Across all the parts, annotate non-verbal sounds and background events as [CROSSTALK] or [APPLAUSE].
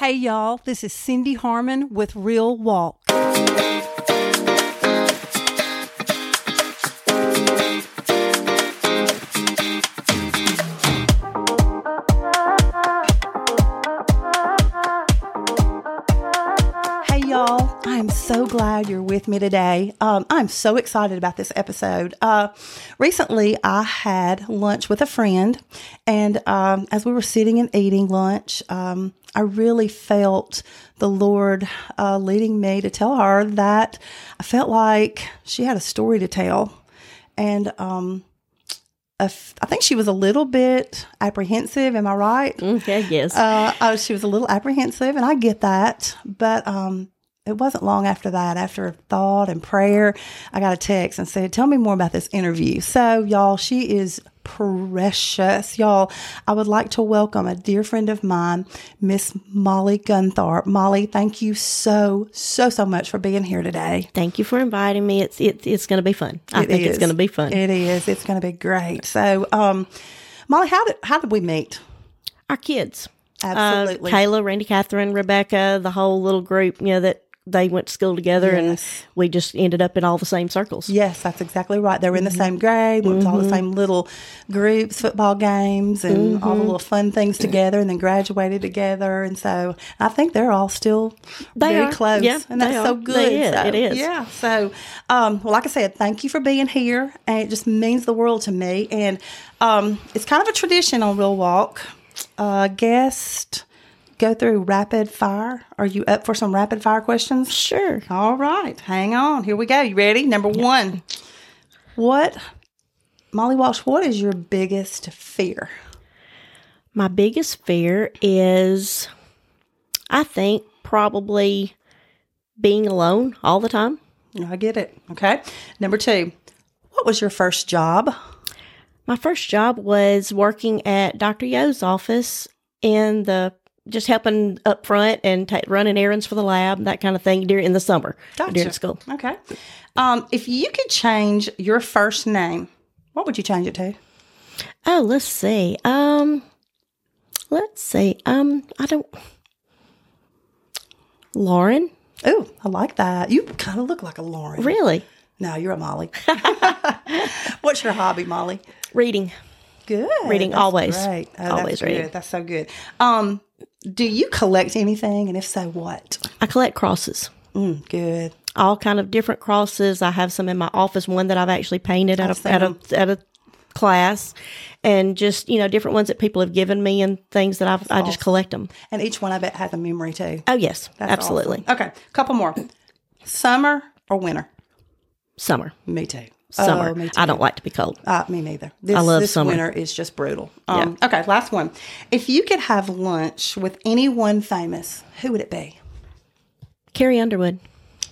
Hey, y'all, this is Cindy Harmon with Real Walk. With me today. Um, I'm so excited about this episode. Uh, recently, I had lunch with a friend, and um, as we were sitting and eating lunch, um, I really felt the Lord uh, leading me to tell her that I felt like she had a story to tell. And um, I f- I think she was a little bit apprehensive. Am I right? Okay, yes. Uh, oh, she was a little apprehensive, and I get that. But um, it wasn't long after that, after thought and prayer, I got a text and said, Tell me more about this interview. So, y'all, she is precious. Y'all, I would like to welcome a dear friend of mine, Miss Mollye Guntharp. Mollye, thank you so, so, so much for being here today. Thank you for inviting me. It's it, it's going to be fun. I It think it's going to be fun. It is. It's going to be great. So, um, Mollye, how did how did we meet? Our kids, Absolutely. uh, Kayla, Randy, Catherine, Rebecca, the whole little group. You know that they went to school together, Yes. and we just ended up in all the same circles. Yes, that's exactly right. They were in Mm-hmm. the same grade, went to all the same little groups, football games, and all Mm-hmm. the little fun things together, and then graduated together. And so I think they're all still They very are. close. Yeah, and that's so good. Is. So, It is. Yeah. So, um, well, like I said, thank you for being here. And it just means the world to me. And um, it's kind of a tradition on Real Walk. Uh, guest go through rapid fire. Are you up for some rapid fire questions? Sure. All right, hang on. Here we go. You ready? Number one. What, Mollye Walsh, what is your biggest fear? My biggest fear is, I think, probably being alone all the time. I get it. Okay. Number two. What was your first job? My first job was working at Dr. Yo's office in the just helping up front and ta running errands for the lab, that kind of thing during in the summer during school. Okay. Um, if you could change your first name, what would you change it to? Oh, let's see. Um, let's see. Um, I don't. Lauren, Oh, I like that. You kind of look like a Lauren. really? No, you're a Mollye. [LAUGHS] [LAUGHS] What's your hobby, Mollye? Reading. Good. Reading, That's always. Right. Oh, Always that's reading. Good. That's so good. Um, do you collect anything, and if so, what? I collect crosses. Mm, good. all kind of different crosses. I have some in my office, one that I've actually painted at a at a at a class, and just you know different ones that people have given me and things that I've I just collect them. And each one I bet has a memory too. Oh yes, That's absolutely. awesome. Okay, couple more. Summer or winter? Summer, Me too. Summer. Oh. I don't like to be cold. Uh, me neither. This, I love this summer. winter is just brutal. Um, Okay, last one. If you could have lunch with anyone famous, who would it be? Carrie Underwood.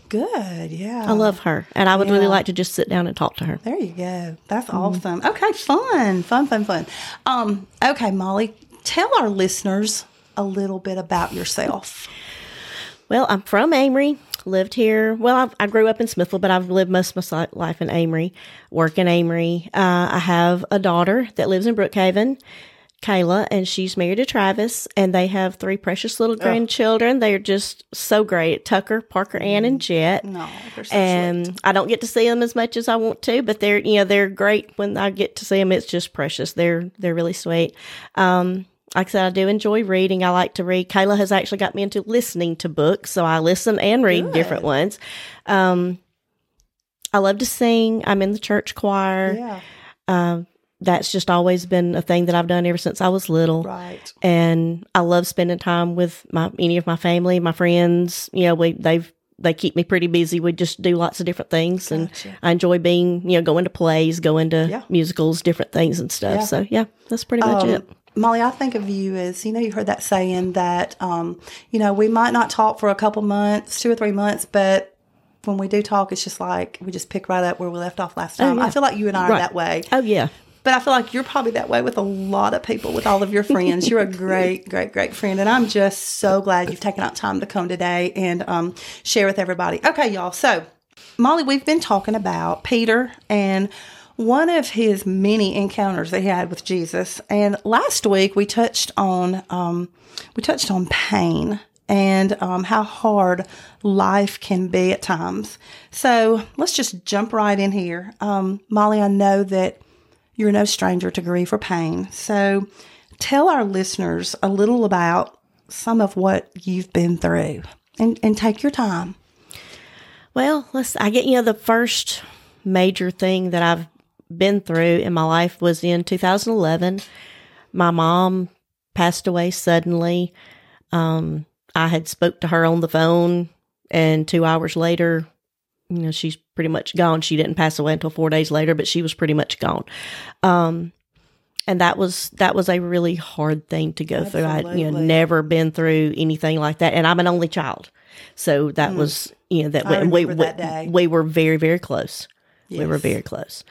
Good. Yeah. I love her, and I would really like to just sit down and talk to her. There you go. Mm-hmm. That's awesome. Okay, fun, fun, fun, fun. Um, okay, Mollye, tell our listeners a little bit about yourself. Well, I'm from Amory. Lived here. Well, I've, I grew up in Smithville, but I've lived most of my life in Amory. Work in Amory. Uh, I have a daughter that lives in Brookhaven, Kayla, and she's married to Travis, and they have three precious little grandchildren. They're just so great. Tucker, Parker, Ann, and Jet. No, they're so and I don't get to see them as much as I want to, but they're you know they're great when I get to see them. It's just precious. They're they're really sweet. Um, like I said, I do enjoy reading. I like to read. Kayla has actually got me into listening to books, so I listen and read different ones. Um, I love to sing. I'm in the church choir. Yeah. Um, that's just always been a thing that I've done ever since I was little Right. and I love spending time with my any of my family, my friends. You know, we they've they keep me pretty busy. We just do lots of different things, and I enjoy being you know going to plays, going to Yeah. musicals, different things and stuff. Yeah. So yeah, that's pretty much Um, it. Mollye, I think of you as you know, you heard that saying that um, you know we might not talk for a couple months, two or three months, but when we do talk, it's just like we just pick right up where we left off last time. yeah. I feel like you and I are that way, Oh yeah, but I feel like you're probably that way with a lot of people, with all of your friends. You're a [LAUGHS] great, great, great friend, and I'm just so glad you've taken out time to come today and um, share with everybody. Okay, y'all. So, Mollye, we've been talking about Peter and one of his many encounters that he had with Jesus. And last week we touched on um, we touched on pain and um, how hard life can be at times. So let's just jump right in here. Um, Mollye, I know that you're no stranger to grief or pain. So tell our listeners a little about some of what you've been through and, and take your time. Well, let's, I get, you know, the first major thing that I've been through in my life was in 2011. My mom passed away suddenly. Um, I had spoke to her on the phone, and two hours later, you know, she's pretty much gone. She didn't pass away until four days later, but she was pretty much gone. Um, and that was that was a really hard thing to go through. I you know never been through anything like that, and I'm an only child, so that mm. was you know that we we, that we were very very close. Yes. We were very close,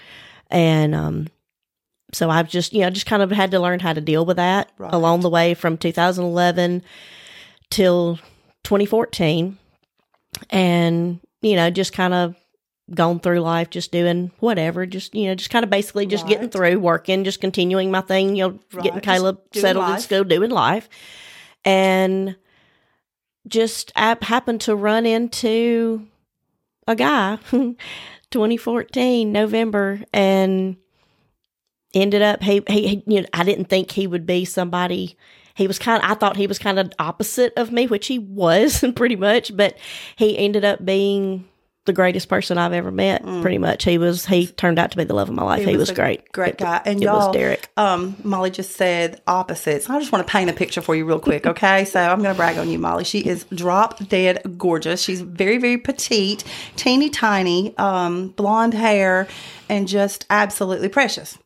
and um, so I've just you know just kind of had to learn how to deal with that right. along the way from 2011 till 2014 and you know just kind of gone through life just doing whatever just you know just kind of basically just right. getting through working just continuing my thing you know right. getting Kayla settled life. in school doing life and just I happened to run into a guy [LAUGHS] 2014 november and ended up he, he, he you know i didn't think he would be somebody he was kind of, I thought he was kind of opposite of me, which he was [LAUGHS] pretty much, but he ended up being the greatest person I've ever met. Mm. Pretty much, he was. He turned out to be the love of my life. He, he was, was great, great guy. And it y'all, Derek. Um, Mollye just said opposites. I just want to paint a picture for you real quick, [LAUGHS] okay? so I'm going to brag on you, Mollye. She is drop dead gorgeous. She's very, very petite, teeny tiny, um, blonde hair, and just absolutely precious.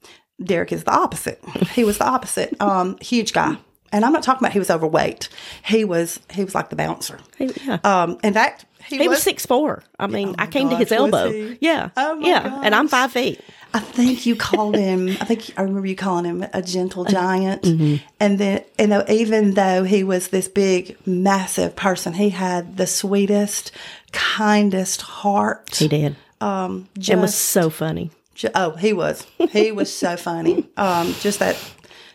Derek is the opposite. [LAUGHS] He was the opposite. Um, huge guy and I'm not talking about he was overweight. He was he was like the bouncer. He, yeah. Um, in fact, he, he was, was six four. I mean, oh I came gosh, to his elbow. Yeah. Oh yeah. Gosh. And I'm five feet. I think you called him. I think I remember you calling him a gentle giant. Mm-hmm. And then, you know, even though he was this big, massive person, he had the sweetest, kindest heart. He did. Um, just, and was so funny. Oh, he was. He was so [LAUGHS] funny. Um, just that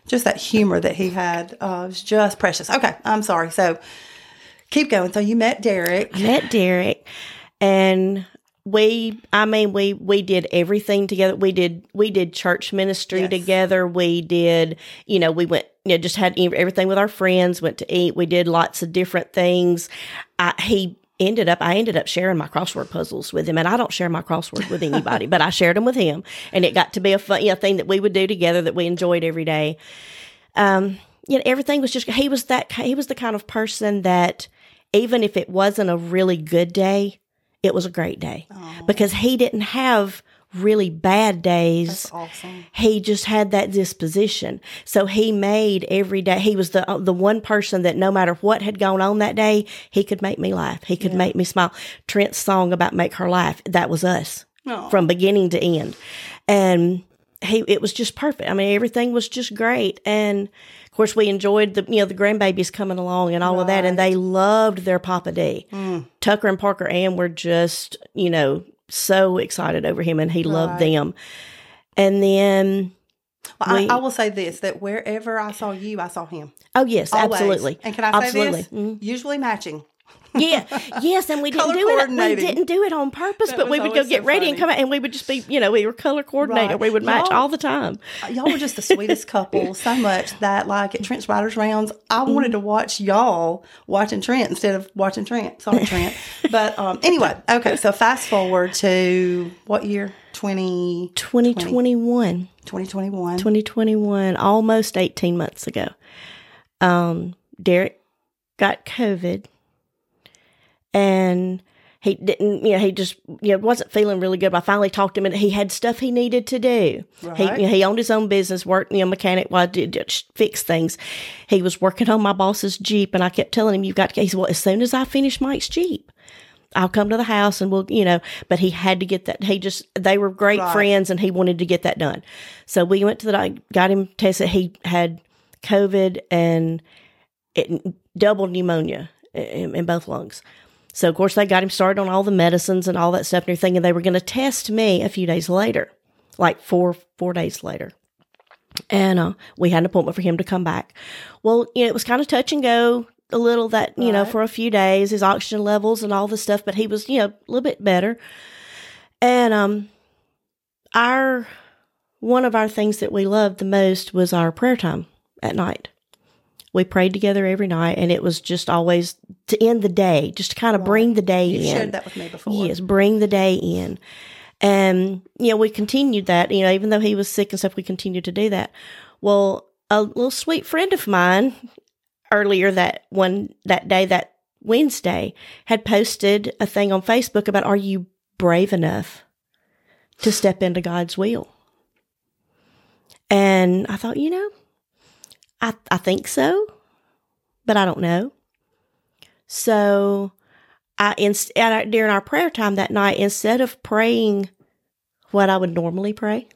just that humor that he had uh, was just precious. Okay, I'm sorry. So keep going. So you met Derek. I met Derek, and we i mean we we did everything together we did we did church ministry yes. together we did you know we went you know just had everything with our friends went to eat we did lots of different things I, he ended up I ended up sharing my crossword puzzles with him and I don't share my crossword with anybody but I shared them with him and it got to be a fun you know, thing that we would do together that we enjoyed every day um you know everything was just he was that he was the kind of person that even if it wasn't a really good day it was a great day Aww. because he didn't have really bad days. Awesome. He just had that disposition. So he made every day. He was the uh, the one person that no matter what had gone on that day, he could make me laugh. He could yeah. make me smile. Trent's song about make her laugh, that was us. Aww. From beginning to end. And he it was just perfect. I mean, everything was just great. And course, we enjoyed the you know the grandbabies coming along and all right. of that, and they loved their Papa D. Mm. Tucker and Parker Ann were just you know so excited over him and he right. loved them. And then well, we, I, I, will say this: that wherever I saw you, I saw him. Oh yes, Always. absolutely. And can I say absolutely. this? Mm-hmm. Usually matching. Yeah, yes, and we didn't do it. We didn't do it on purpose, that but we would go get so ready funny. and come out, and we would just be, you know, we were color coordinated. Right. We would match y'all, all the time. Uh, y'all were just the sweetest [LAUGHS] couple, so much that like at Trent's Writers Rounds, I mm-hmm. wanted to watch y'all watching Trent instead of watching Trent. Sorry, Trent. [LAUGHS] but um, anyway, okay. So fast forward to what year? 20, 2021. 2021. 2021, almost 18 months ago. Um, Derek got COVID and he didn't, you know, he just, you know, wasn't feeling really good. But I finally talked to him and he had stuff he needed to do. Right. He, you know, he owned his own business, worked, you know, mechanic while did, did fix things. He was working on my boss's Jeep and I kept telling him, you've got to, he said, well, as soon as I finish Mike's Jeep, I'll come to the house and we'll, you know, but he had to get that. He just, they were great right. friends and he wanted to get that done. So we went to the, got him tested. He had COVID and it, double pneumonia in, in both lungs. So, of course, they got him started on all the medicines and all that stuff and everything. And they were going to test me a few days later, like four, four days later. And uh, we had an appointment for him to come back. Well, you know, it was kind of touch and go. a little that you know for a few days, his oxygen levels and all the stuff, but he was you know a little bit better. And um, our one of our things that we loved the most was our prayer time at night. We prayed together every night, and it was just always to end the day, just to kind of bring the day You in. shared that with me before. Yes, bring the day in. And, you know, we continued that, you know, even though he was sick and stuff, we continued to do that. Well, a little sweet friend of mine earlier that one, that day, that Wednesday, had posted a thing on Facebook about, are you brave enough to step into God's will? And I thought, you know, I, I think so, but I don't know. So I inst- our, during our prayer time that night, instead of praying what I would normally pray,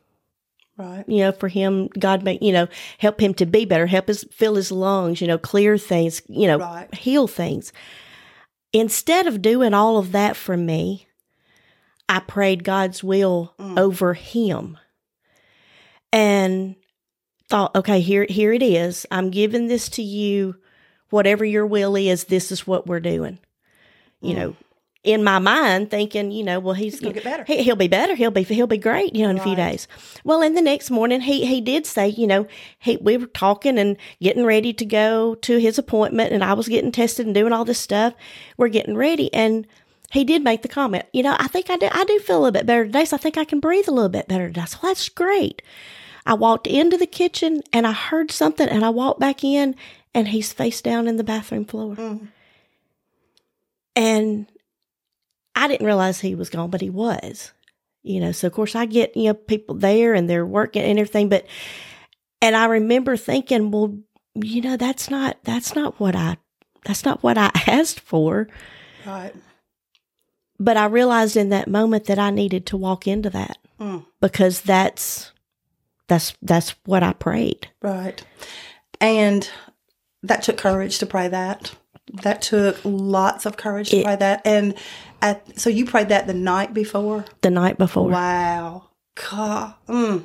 Right. you know, for him, God make you know help him to be better, help us fill his lungs, you know, clear things, you know, Right. heal things. Instead of doing all of that for me, I prayed God's will mm. over him, and thought, okay, here here it is. I'm giving this to you. Whatever your will is, this is what we're doing. You know, hmm. in my mind, thinking, you know, well, he's, gonna get better. He, he'll be better. He'll be he'll be great. You know, in a few days. Well, and the next morning, he he did say, you know, he we were talking and getting ready to go to his appointment, and I was getting tested and doing all this stuff. We're getting ready, and he did make the comment, you know, I think I do I do feel a little bit better today, so I think I can breathe a little bit better today. So that's great. I walked into the kitchen and I heard something, and I walked back in, and he's face down in the bathroom floor. And I didn't realize he was gone, but he was. You know, so of course I get, you know, people there and they're working and everything, but and I remember thinking, well, you know, that's not that's not what I that's not what I [LAUGHS] asked for. Right. But I realized in that moment that I needed to walk into that Mm. because that's that's that's what I prayed. Right. And that took courage to pray that. That took lots of courage to It- pray that. And at, so you prayed that the night before? The night before. Wow. God. Mm.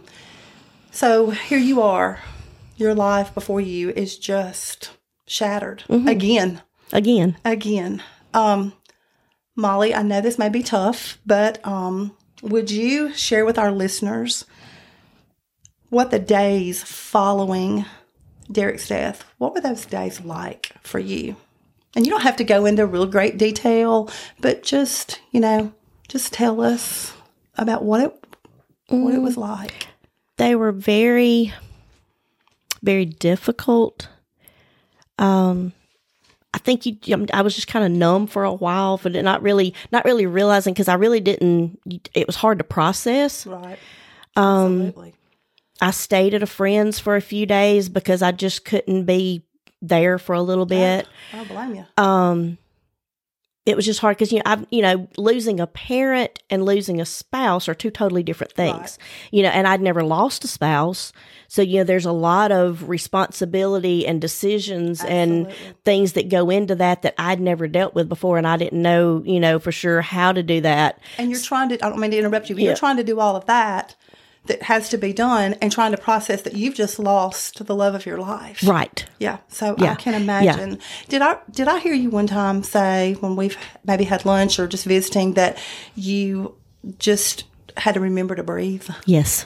So here you are. Your life before you is just shattered again. Again. Again. Um, Mollye, I know this may be tough, but um, would you share with our listeners what the days following Derek's death, what were those days like for you? And you don't have to go into real great detail, but just, you know, just tell us about what it what it was like. they were very very difficult um i think you i was just kind of numb for a while but not really not really realizing because i really didn't it was hard to process Right. um Absolutely. I stayed at a friend's for a few days because i just couldn't be there for a little bit I don't blame you. um it was just hard because you know I've you know losing a parent and losing a spouse are two totally different things. Right. You know, and I'd never lost a spouse, so you know there's a lot of responsibility and decisions and things that go into that that I'd never dealt with before, and I didn't know you know for sure how to do that. And you're trying to, I don't mean to interrupt you, but Yeah. you're trying to do all of that that has to be done and trying to process that you've just lost the love of your life. Right. Yeah. So Yeah. I can imagine. Yeah. Did I did I hear you one time say when we've maybe had lunch or just visiting that you just had to remember to breathe? Yes.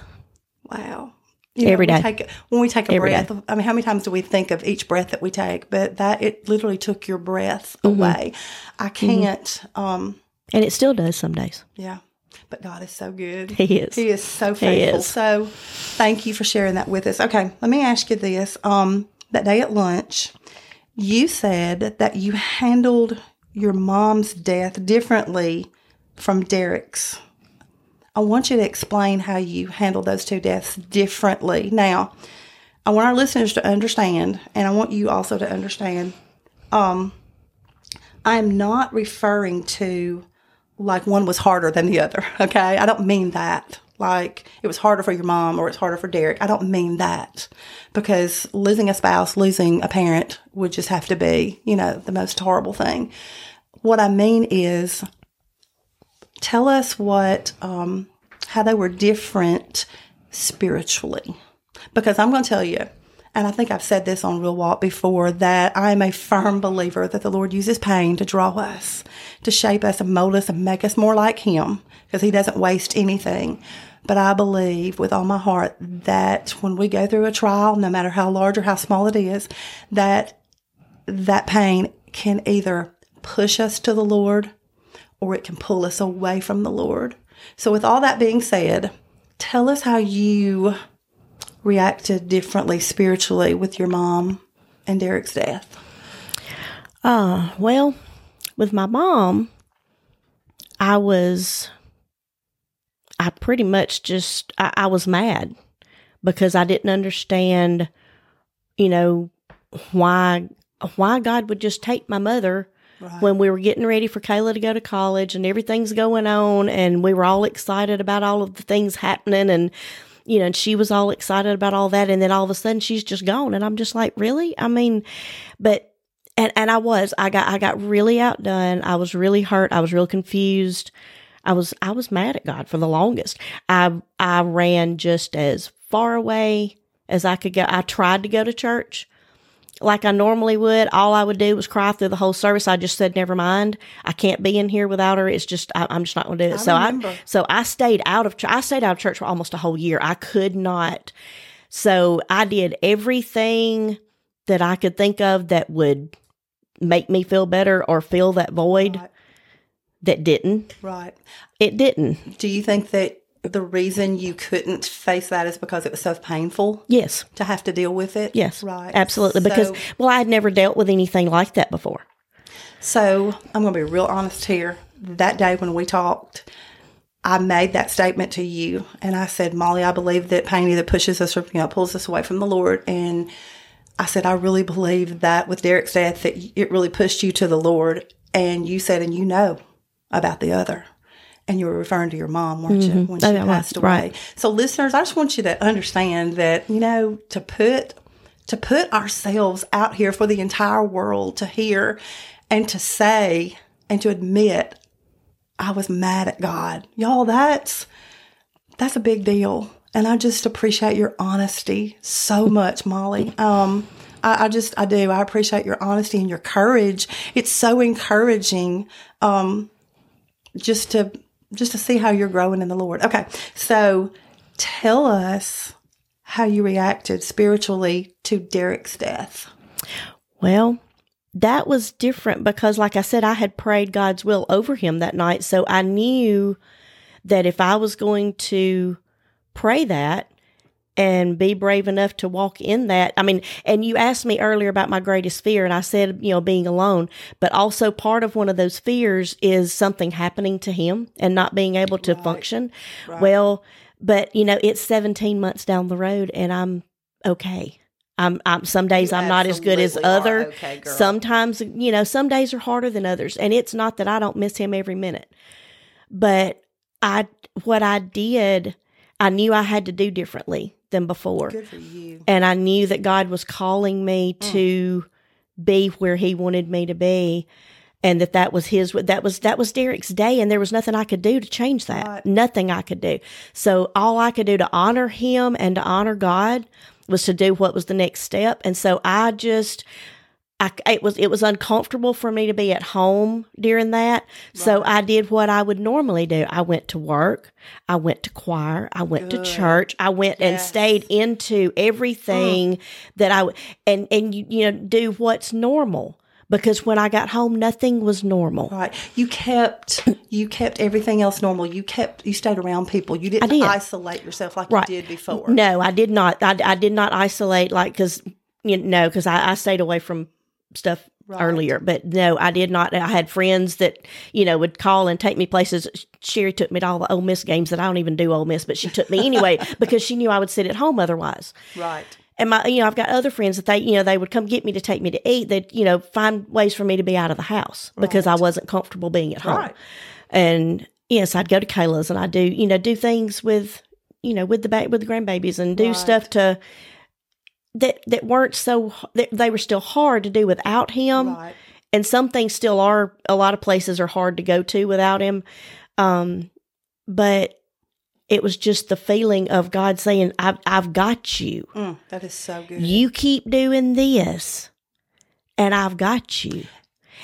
Wow. You Every when we take, when we take a Every breath, I mean, how many times do we think of each breath that we take? But that it literally took your breath Mm-hmm. away. I can't. Um, And it still does some days. yeah. But God is so good. He is. He is so faithful. is. So thank you for sharing that with us. Okay, let me ask you this. Um, that day at lunch, you said that you handled your mom's death differently from Derek's. I want you to explain how you handled those two deaths differently. Now, I want our listeners to understand, and I want you also to understand. Um, I'm not referring to like one was harder than the other. [LAUGHS] Okay. I don't mean that. Like it was harder for your mom or it's harder for Derek. I don't mean that because losing a spouse, losing a parent would just have to be, you know, the most horrible thing. What I mean is tell us what, um, how they were different spiritually. Because I'm going to tell you, and I think I've said this on Real Walk before, that I am a firm believer that the Lord uses pain to draw us, to shape us and mold us and make us more like Him, because He doesn't waste anything. But I believe with all my heart that when we go through a trial, no matter how large or how small it is, that that pain can either push us to the Lord or it can pull us away from the Lord. So, with all that being said, tell us how you reacted differently spiritually with your mom and Derek's death. Uh, well, with my mom, I was, I pretty much just, I, I was mad because I didn't understand, you know, why, why God would just take my mother Right. when we were getting ready for Kayla to go to college and everything's going on and we were all excited about all of the things happening and you know, and she was all excited about all that. And then all of a sudden she's just gone. And I'm just like, really? I mean, but, and, and I was, I got, I got really outdone. I was really hurt. I was real confused. I was, I was mad at God for the longest. I, I ran just as far away as I could go. I tried to go to church like I normally would. All I would do was cry through the whole service. I just said, never mind. I can't be in here without her. It's just, I, am just not going to do it. I so remember. I, so I stayed out of, I stayed out of church for almost a whole year. I could not. So I did everything that I could think of that would make me feel better or fill that void right. that didn't. Right. It didn't. Do you think that the reason you couldn't face that is because it was so painful? Yes. To have to deal with it? Yes. Right. Absolutely. So, because, well, I had never dealt with anything like that before. So I'm going to be real honest here. That day when we talked, I made that statement to you and I said, Mollye, I believe that pain either pushes us or you know, pulls us away from the Lord. And I said, I really believe that with Derek's death, that it really pushed you to the Lord. And you said, and you know about the other and you were referring to your mom, weren't mm-hmm. you, when she oh, passed away? Right. So, listeners, I just want you to understand that you know to put to put ourselves out here for the entire world to hear and to say and to admit I was mad at God, y'all. That's that's a big deal, and I just appreciate your honesty so much, Mollye. [LAUGHS] Um, I, I, just I do. I appreciate your honesty and your courage. It's so encouraging. Um, just to just to see how you're growing in the Lord. Okay. So tell us how you reacted spiritually to Derek's death. Well, that was different because, like I said, I had prayed God's will over him that night. So I knew that if I was going to pray that, and be brave enough to walk in that. I mean, and you asked me earlier about my greatest fear, and I said, you know, being alone, but also part of one of those fears is something happening to him and not being able to right. function. Right. Well, but you know, it's 17 months down the road and I'm okay. I'm, I'm some days you I'm not as good as other. Okay, Sometimes, you know, some days are harder than others. And it's not that I don't miss him every minute, but I, what I did, I knew I had to do differently than before. Good for you. And I knew that God was calling me mm. to be where He wanted me to be, and that that was His. That was that was Derek's day, and there was nothing I could do to change that. Right. Nothing I could do. So all I could do to honor Him and to honor God was to do what was the next step. And so I just I, it was it was uncomfortable for me to be at home during that. Right. So I did what I would normally do. I went to work. I went to choir. I went Good. to church. I went yes. and stayed into everything mm. that I and and you you know do what's normal because when I got home, nothing was normal. Right. You kept you kept everything else normal. You kept you stayed around people. You didn't did. isolate yourself like right. you did before. No, I did not. I, I did not isolate like because you know because I, I stayed away from stuff right. earlier. But no, I did not. I had friends that, you know, would call and take me places. Sherry took me to all the Ole Miss games that I don't even do Ole Miss, but she took me [LAUGHS] anyway because she knew I would sit at home otherwise. Right. And my, you know, I've got other friends that they, you know, they would come get me to take me to eat. That, you know, find ways for me to be out of the house right. because I wasn't comfortable being at home. Right. And yes, I'd go to Kayla's and I do, you know, do things with, you know, with the ba- with the grandbabies and do right. stuff to that that weren't so that they were still hard to do without him right. and some things still are a lot of places are hard to go to without him um but It was just the feeling of God saying, I've, I've got you. Mm, that is so good. You keep doing this, and I've got you.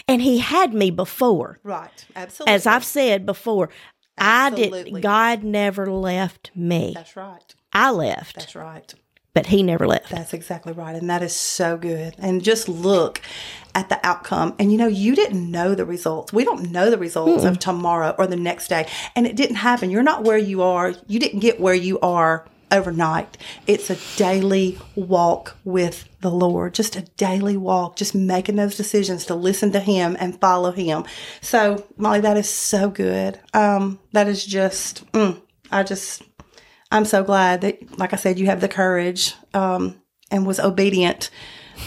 And He had me before. right. Absolutely. As I've said before, I Absolutely. did, God never left me. That's right. I left, That's right. But He never left. That's exactly right. And that is so good. And just look at the outcome. And you know, you didn't know the results. We don't know the results of tomorrow or the next day. And it didn't happen. You're not where you are. You didn't get where you are overnight. It's a daily walk with the Lord, just a daily walk, just making those decisions to listen to Him and follow Him. So, Mollye, that is so good. Um, that is just, mm, I just, I'm so glad that, like I said, you have the courage um, and was obedient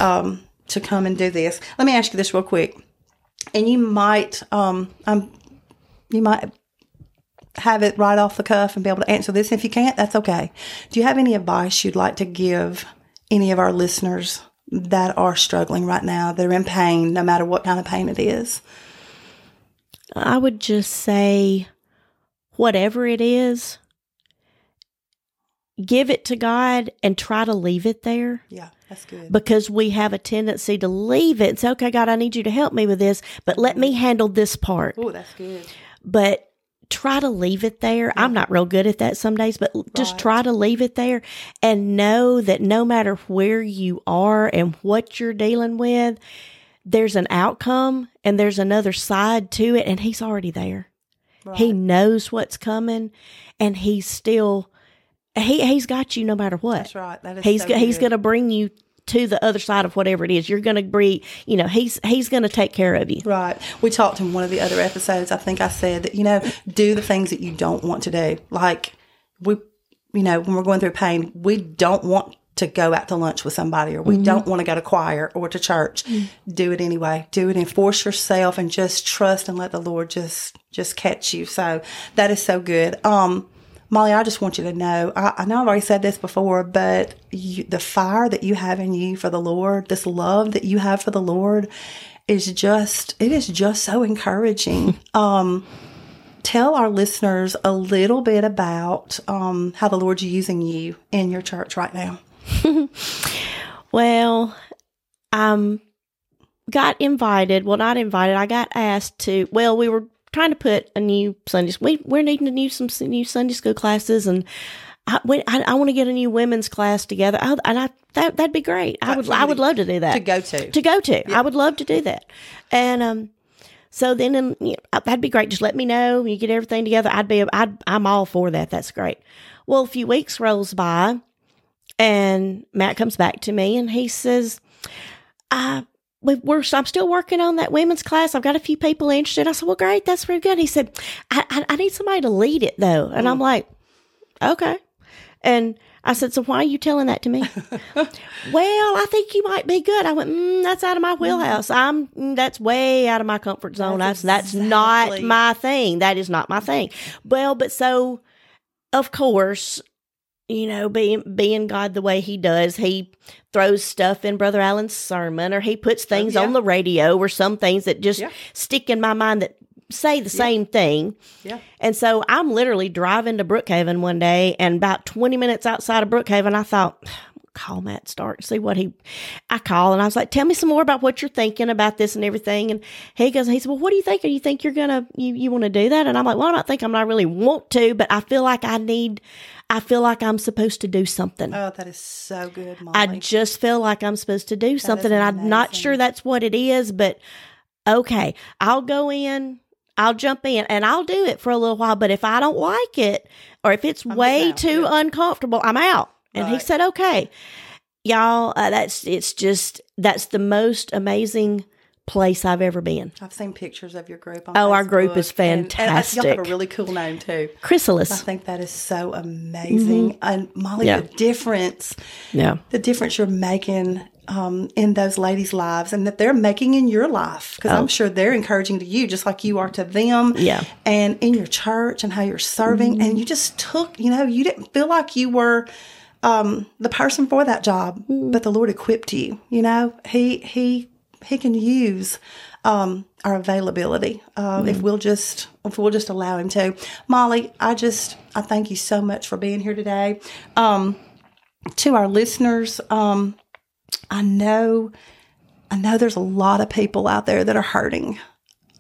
um, to come and do this. Let me ask you this real quick, and you might, um, um, you might have it right off the cuff and be able to answer this. If you can't, that's okay. Do you have any advice you'd like to give any of our listeners that are struggling right now, that are in pain, no matter what kind of pain it is? I would just say, whatever it is, give it to God and try to leave it there Yeah, that's good. because we have a tendency to leave it and say, okay, God, I need you to help me with this, but let me mm-hmm. handle this part. Oh, that's good. But try to leave it there. I'm not real good at that some days, but just try to leave it there and know that no matter where you are and what you're dealing with, there's an outcome and there's another side to it, and He's already there. He knows what's coming, and He's still he he's got you no matter what. That's right. That is He's so he's going to bring you to the other side of whatever it is. You're going to be, you know, he's he's going to take care of you. Right. We talked in one of the other episodes. I think I said that, you know, do the things that you don't want to do. Like we, you know, when we're going through pain, we don't want to go out to lunch with somebody or we don't want to go to choir or to church. Do it anyway. Do it and force yourself and just trust and let the Lord just, just catch you. So that is so good. Um, Mollye, I just want you to know, I, I know I've already said this before, but you, the fire that you have in you for the Lord, this love that you have for the Lord is just, it is just so encouraging. [LAUGHS] um, tell our listeners a little bit about um, how the Lord's using you in your church right now. [LAUGHS] Well, um, got invited. Well, not invited. I got asked to. Well, we were trying to put a new Sunday. We we're needing to do some new Sunday school classes, and I I, I want to get a new women's class together. I, and I that that'd be great. I would I would love to do that To go to. to go to. I would love to do that. And um, so then um, you know, that'd be great. Just let me know when you get everything together. I'd be I'd I'm all for that. That's great. Well, a few weeks rolls by, and Matt comes back to me and he says, "I." we- We're, I'm still working on that women's class. I've got a few people interested. I said, "Well, great, that's very good." He said, "I, I, I need somebody to lead it, though," and I'm like, "Okay." And I said, So why are you telling that to me? [LAUGHS] well, I think you might be good. I went, mm, That's out of my wheelhouse. I'm mm, that's way out of my comfort zone. That's That's that's, not my thing. That is not my thing. Well, but so of course, you know, being being God the way He does, He throws stuff in Brother Allen's sermon, or He puts oh, things yeah. on the radio, or some things that just Yeah. stick in my mind that say the same thing. Yeah. And so I'm literally driving to Brookhaven one day, and about 20 minutes outside of Brookhaven, I thought, call Matt Stark, see what he. I call and I was like, tell me some more about what you're thinking about this and everything. And he goes, he said, well, what do you think? Do you think you're gonna you you want to do that? And I'm like, well, I don't think I'm not really want to, but I feel like I need. I feel like I'm supposed to do something. Oh, that is so good, Mollye. I just feel like I'm supposed to do something, and I'm not sure that's what it is, but okay, I'll go in, I'll jump in, and I'll do it for a little while. But if I don't like it, or if it's way out, too yeah. uncomfortable, I'm out. And he said, okay, y'all, uh, that's it's just that's the most amazing place I've ever been. I've seen pictures of your group. On Oh, our group Facebook, is and- and y'all have a really cool name too. Chrysalis. I think that is so amazing. And Mollye, Mm-hmm. Yeah. the difference, yeah, the difference you're making um, in those ladies' lives and that they're making in your life. Because I'm sure they're encouraging to you, just like you are to them. Oh. Yeah. And in your church and how you're serving. And you just took, you know, you didn't feel like you were um, the person for that job, but the Lord equipped you. You know, He, He, He can use um, our availability. Uh, If we'll just if we'll just allow Him to. Mollye, I just I thank you so much for being here today. Um, to our listeners, um, I know I know there's a lot of people out there that are hurting.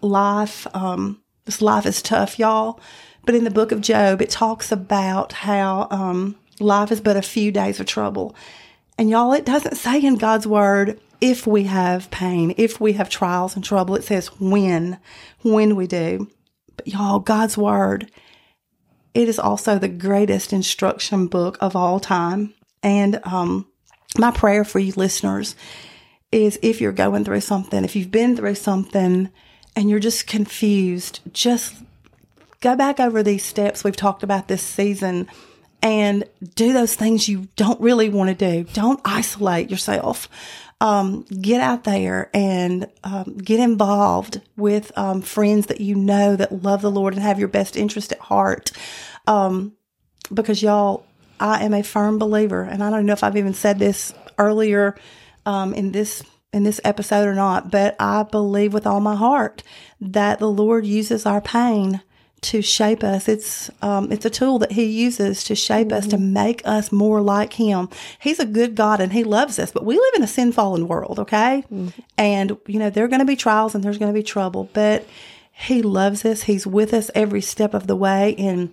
Life, um, this life is tough, y'all. But in the book of Job, it talks about how um, life is but a few days of trouble. And y'all, it doesn't say in God's word if we have pain, if we have trials and trouble. It says when, when we do. But y'all, God's word, it is also the greatest instruction book of all time. And um, my prayer for you listeners is if you're going through something, if you've been through something and you're just confused, just go back over these steps we've talked about this season and do those things you don't really want to do. Don't isolate yourself. Um, get out there and um, get involved with um, friends that you know that love the Lord and have your best interest at heart. Um, because y'all, I am a firm believer, and I don't know if I've even said this earlier um, in this in this episode or not, but I believe with all my heart that the Lord uses our pain to shape us. It's um, it's a tool that He uses to shape us to make us more like Him. He's a good God and He loves us, but we live in a sin fallen world, okay? And you know there are going to be trials and there's going to be trouble, but He loves us. He's with us every step of the way, and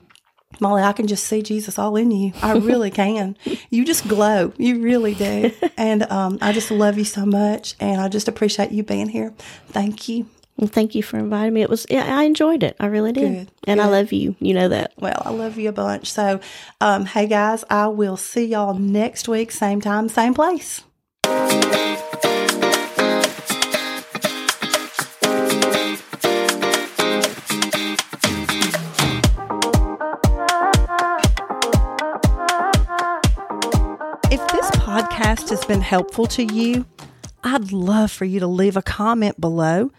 Mollye, I can just see Jesus all in you. I really [LAUGHS] can. You just glow. You really do. [LAUGHS] And um, I just love you so much. And I just appreciate you being here. Thank you. And thank you for inviting me. It was yeah, I enjoyed it. I really did. Good, and I love you. You know that. Well, I love you a bunch. So, um, hey guys, I will see y'all next week, same time, same place. If this podcast has been helpful to you, I'd love for you to leave a comment below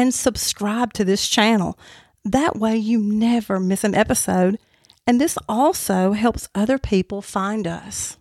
and subscribe to this channel. That way, you never miss an episode. And this also helps other people find us.